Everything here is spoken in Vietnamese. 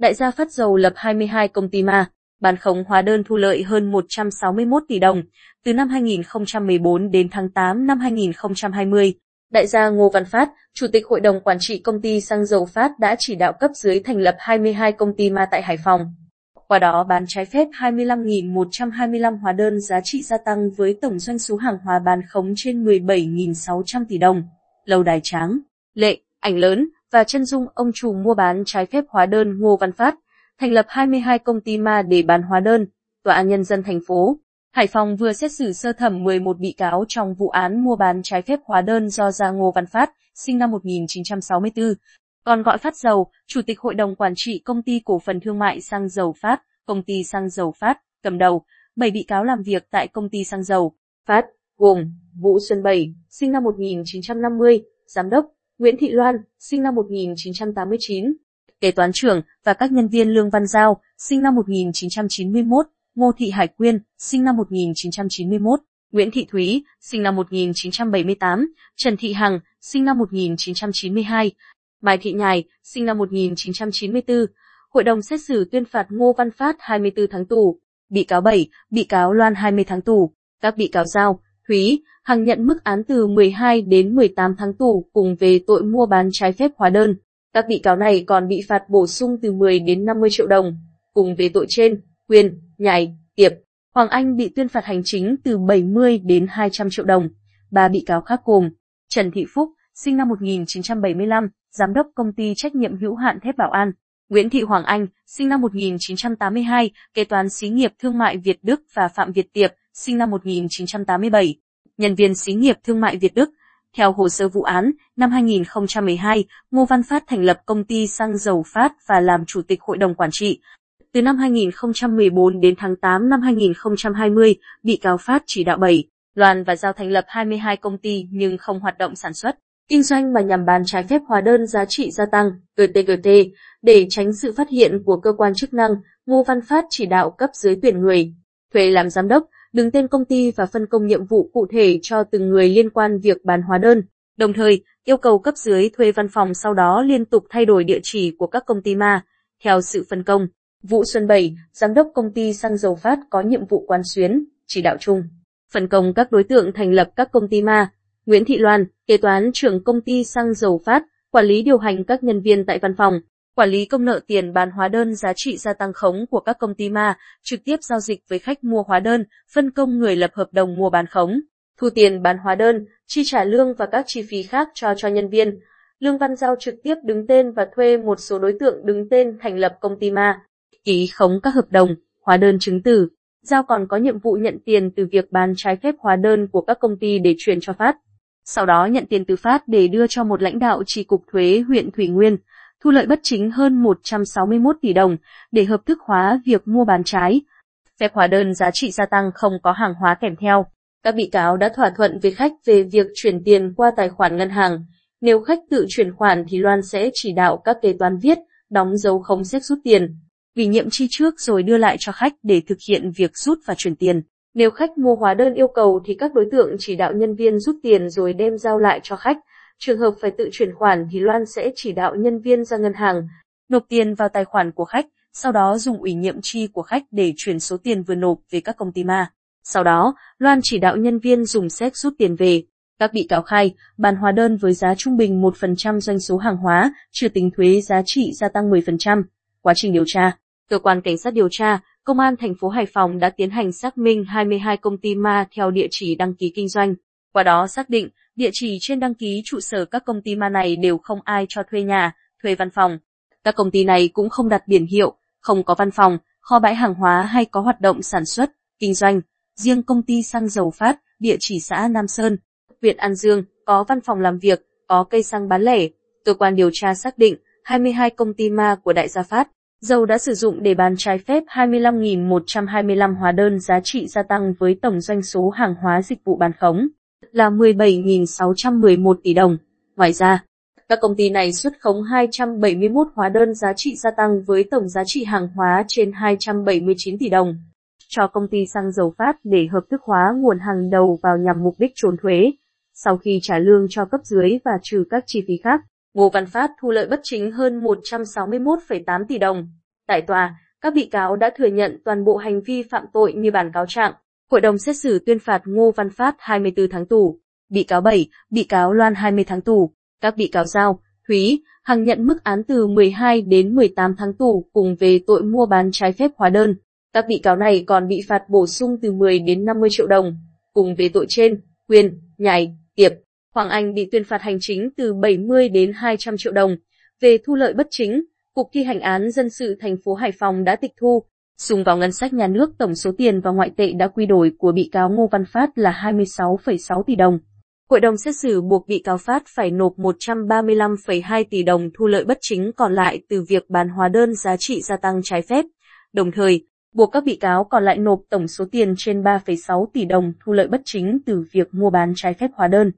Đại gia Phát Dầu lập 22 công ty ma, bán khống hóa đơn thu lợi hơn 161 tỷ đồng. Từ năm 2014 đến tháng 8 năm 2020, Đại gia Ngô Văn Phát, Chủ tịch Hội đồng Quản trị Công ty Xăng Dầu Phát đã chỉ đạo cấp dưới thành lập 22 công ty ma tại Hải Phòng. Qua đó bán trái phép 25.125 hóa đơn giá trị gia tăng với tổng doanh số hàng hóa bán khống trên 17.600 tỷ đồng. Lâu đài tráng, lệ, ảnh lớn và chân dung ông chủ mua bán trái phép hóa đơn Ngô Văn Phát, thành lập 22 công ty ma để bán hóa đơn. Tòa án Nhân dân thành phố Hải Phòng vừa xét xử sơ thẩm 11 bị cáo trong vụ án mua bán trái phép hóa đơn do Gia Ngô Văn Phát, sinh năm 1964, còn gọi Phát Dầu, Chủ tịch Hội đồng Quản trị Công ty Cổ phần Thương mại Xăng Dầu Phát, Công ty Xăng Dầu Phát, cầm đầu, 7 bị cáo làm việc tại Công ty Xăng Dầu Phát, gồm Vũ Xuân Bảy, sinh năm 1950, Giám đốc, Nguyễn Thị Loan, sinh năm 1989, kế toán trưởng và các nhân viên Lương Văn Giao, sinh năm 1991, Ngô Thị Hải Quyên, sinh năm 1991, Nguyễn Thị Thúy, sinh năm 1978, Trần Thị Hằng, sinh năm 1992, Mai Thị Nhài, sinh năm 1994. Hội đồng xét xử tuyên phạt Ngô Văn Phát 24 tháng tù, bị cáo 7, bị cáo Loan 20 tháng tù, các bị cáo Giao, Thúy, Hằng nhận mức án từ 12 đến 18 tháng tù cùng về tội mua bán trái phép hóa đơn. Các bị cáo này còn bị phạt bổ sung từ 10 đến 50 triệu đồng. Cùng về tội trên, Quyền, Nhài, Tiệp, Hoàng Anh bị tuyên phạt hành chính từ 70 đến 200 triệu đồng. Ba bị cáo khác gồm Trần Thị Phúc, sinh năm 1975, giám đốc công ty trách nhiệm hữu hạn thép Bảo An, Nguyễn Thị Hoàng Anh, sinh năm 1982, kế toán xí nghiệp thương mại Việt Đức và Phạm Việt Tiệp, sinh năm 1987, nhân viên xí nghiệp thương mại Việt Đức. Theo hồ sơ vụ án, năm 2012, Ngô Văn Phát thành lập công ty xăng dầu Phát và làm chủ tịch hội đồng quản trị. Từ năm 2014 đến tháng 8 năm 2020, bị cáo Phát chỉ đạo 7, Loan và Giao thành lập 22 công ty nhưng không hoạt động sản xuất, kinh doanh mà nhằm bán trái phép hóa đơn giá trị gia tăng, GTGT, để tránh sự phát hiện của cơ quan chức năng, Ngô Văn Phát chỉ đạo cấp dưới tuyển người, thuê làm giám đốc, đứng tên công ty và phân công nhiệm vụ cụ thể cho từng người liên quan việc bán hóa đơn, đồng thời yêu cầu cấp dưới thuê văn phòng sau đó liên tục thay đổi địa chỉ của các công ty ma, theo sự phân công. Vũ Xuân Bảy, giám đốc công ty xăng dầu Phát có nhiệm vụ quan xuyến, chỉ đạo chung, phân công các đối tượng thành lập các công ty ma. Nguyễn Thị Loan, kế toán trưởng công ty xăng dầu Phát, quản lý điều hành các nhân viên tại văn phòng, quản lý công nợ tiền bán hóa đơn giá trị gia tăng khống của các công ty ma, trực tiếp giao dịch với khách mua hóa đơn, phân công người lập hợp đồng mua bán khống, thu tiền bán hóa đơn, chi trả lương và các chi phí khác cho cho nhân viên. Lương Văn Giao trực tiếp đứng tên và thuê một số đối tượng đứng tên thành lập công ty ma, ký khống các hợp đồng, hóa đơn chứng từ. Giao còn có nhiệm vụ nhận tiền từ việc bán trái phép hóa đơn của các công ty để chuyển cho Phát. Sau đó nhận tiền từ Phát để đưa cho một lãnh đạo tri cục thuế huyện Thủy Nguyên, thu lợi bất chính hơn 161 tỷ đồng để hợp thức hóa việc mua bán trái. Phép hóa đơn giá trị gia tăng không có hàng hóa kèm theo. Các bị cáo đã thỏa thuận với khách về việc chuyển tiền qua tài khoản ngân hàng. Nếu khách tự chuyển khoản thì Loan sẽ chỉ đạo các kế toán viết, đóng dấu không xếp rút tiền. Ủy nhiệm chi trước rồi đưa lại cho khách để thực hiện việc rút và chuyển tiền. Nếu khách mua hóa đơn yêu cầu thì các đối tượng chỉ đạo nhân viên rút tiền rồi đem giao lại cho khách. Trường hợp phải tự chuyển khoản thì Loan sẽ chỉ đạo nhân viên ra ngân hàng, nộp tiền vào tài khoản của khách, sau đó dùng ủy nhiệm chi của khách để chuyển số tiền vừa nộp về các công ty ma. Sau đó, Loan chỉ đạo nhân viên dùng xét rút tiền về. Các bị cáo khai, bàn hóa đơn với giá trung bình 1% doanh số hàng hóa, trừ tính thuế giá trị gia tăng 10%. Quá trình điều tra, cơ quan cảnh sát điều tra, công an thành phố Hải Phòng đã tiến hành xác minh 22 công ty ma theo địa chỉ đăng ký kinh doanh. Qua đó xác định, địa chỉ trên đăng ký trụ sở các công ty ma này đều không ai cho thuê nhà, thuê văn phòng. Các công ty này cũng không đặt biển hiệu, không có văn phòng, kho bãi hàng hóa hay có hoạt động sản xuất, kinh doanh. Riêng công ty xăng dầu Phát, địa chỉ xã Nam Sơn, huyện An Dương, có văn phòng làm việc, có cây xăng bán lẻ. Cơ quan điều tra xác định, 22 công ty ma của Đại gia Phát, dầu đã sử dụng để bán trái phép 25.125 hóa đơn giá trị gia tăng với tổng doanh số hàng hóa dịch vụ bán khống là 17.611 tỷ đồng. Ngoài ra, các công ty này xuất khống 271 hóa đơn giá trị gia tăng với tổng giá trị hàng hóa trên 279 tỷ đồng cho công ty xăng dầu Phát để hợp thức hóa nguồn hàng đầu vào nhằm mục đích trốn thuế. Sau khi trả lương cho cấp dưới và trừ các chi phí khác, Ngô Văn Phát thu lợi bất chính hơn 161,8 tỷ đồng. Tại tòa, các bị cáo đã thừa nhận toàn bộ hành vi phạm tội như bản cáo trạng. Hội đồng xét xử tuyên phạt Ngô Văn Phát 24 tháng tù, bị cáo 7, bị cáo Loan 20 tháng tù. Các bị cáo Giao, Thúy, Hằng nhận mức án từ 12 đến 18 tháng tù cùng về tội mua bán trái phép hóa đơn. Các bị cáo này còn bị phạt bổ sung từ 10 đến 50 triệu đồng. Cùng về tội trên, Quyền, Nhảy, Tiệp, Hoàng Anh bị tuyên phạt hành chính từ 70 đến 200 triệu đồng. Về thu lợi bất chính, Cục thi hành án dân sự thành phố Hải Phòng đã tịch thu, dùng vào ngân sách nhà nước tổng số tiền và ngoại tệ đã quy đổi của bị cáo Ngô Văn Phát là 26,6 tỷ đồng. Hội đồng xét xử buộc bị cáo Phát phải nộp 135,2 tỷ đồng thu lợi bất chính còn lại từ việc bán hóa đơn giá trị gia tăng trái phép, đồng thời buộc các bị cáo còn lại nộp tổng số tiền trên 3,6 tỷ đồng thu lợi bất chính từ việc mua bán trái phép hóa đơn.